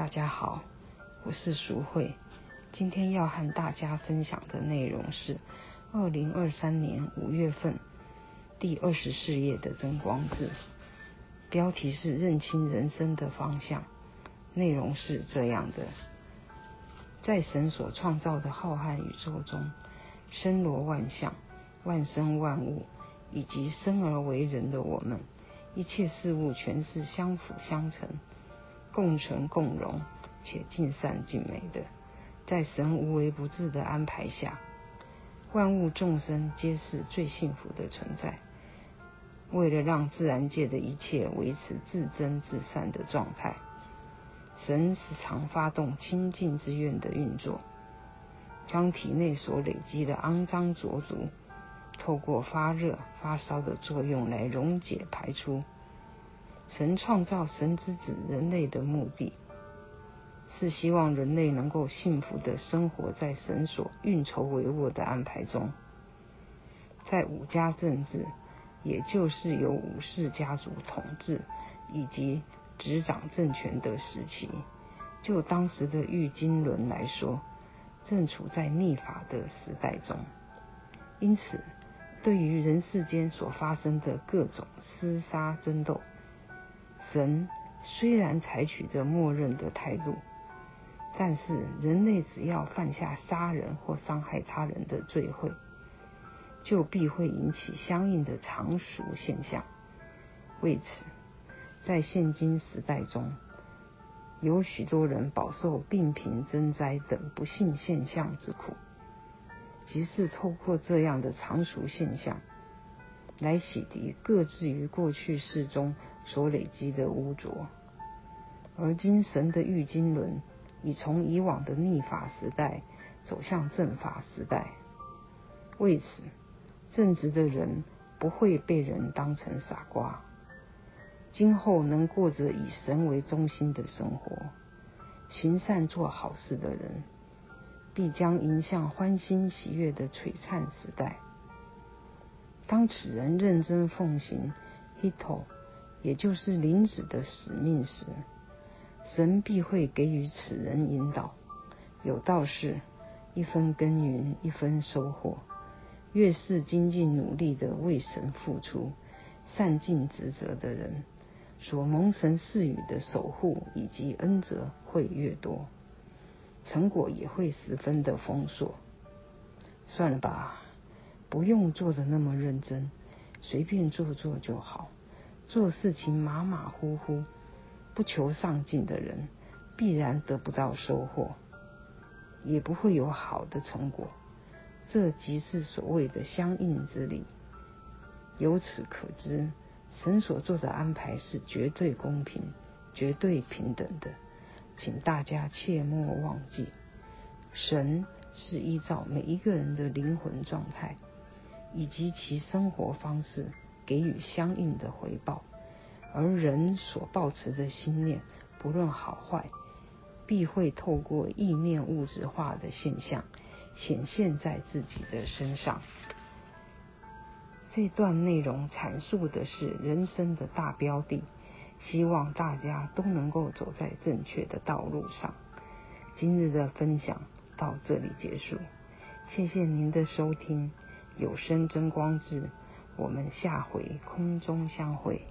大家好，我是淑慧。今天要和大家分享的内容是二零二三年五月份第二十四页的增光字，标题是“认清人生的方向”。内容是这样的：在神所创造的浩瀚宇宙中，森罗万象、万生万物，以及生而为人的我们，一切事物全是相辅相成。共存共荣，且尽善尽美的，在神无微不至的安排下，万物众生皆是最幸福的存在。为了让自然界的一切维持自真自善的状态，神时常发动清净之愿的运作，将体内所累积的肮脏浊毒，透过发热发烧的作用来溶解排出。神创造神之子人类的目的，是希望人类能够幸福的生活在神所运筹帷幄的安排中。在武家政治，也就是由武士家族统治以及执掌政权的时期，就当时的玉金轮来说，正处在逆法的时代中。因此，对于人世间所发生的各种厮杀争斗，神虽然采取着默认的态度，但是人类只要犯下杀人或伤害他人的罪会，就必会引起相应的常熟现象。为此，在现今时代中，有许多人饱受病贫增灾等不幸现象之苦，即是透过这样的常熟现象，来洗涤各自于过去世中所累积的污浊，而今神的玉金轮已从以往的逆法时代走向正法时代。为此，正直的人不会被人当成傻瓜。今后能过着以神为中心的生活，行善做好事的人，必将迎向欢欣喜悦的璀璨时代。当此人认真奉行 Hito，也就是领旨的使命时，神必会给予此人引导。有道是：一分耕耘一分收获。越是精进努力的为神付出、善尽职责的人，所蒙神赐予的守护以及恩泽会越多，成果也会十分的丰硕。算了吧。不用做的那么认真，随便做做就好。做事情马马虎虎，不求上进的人，必然得不到收获，也不会有好的成果。这即是所谓的相应之理。由此可知，神所做的安排是绝对公平、绝对平等的。请大家切莫忘记，神是依照每一个人的灵魂状态。以及其生活方式给予相应的回报，而人所抱持的心念，不论好坏，必会透过意念物质化的现象显现在自己的身上。这段内容阐述的是人生的大标的，希望大家都能够走在正确的道路上。今日的分享到这里结束，谢谢您的收听。有声真光志，我们下回空中相会。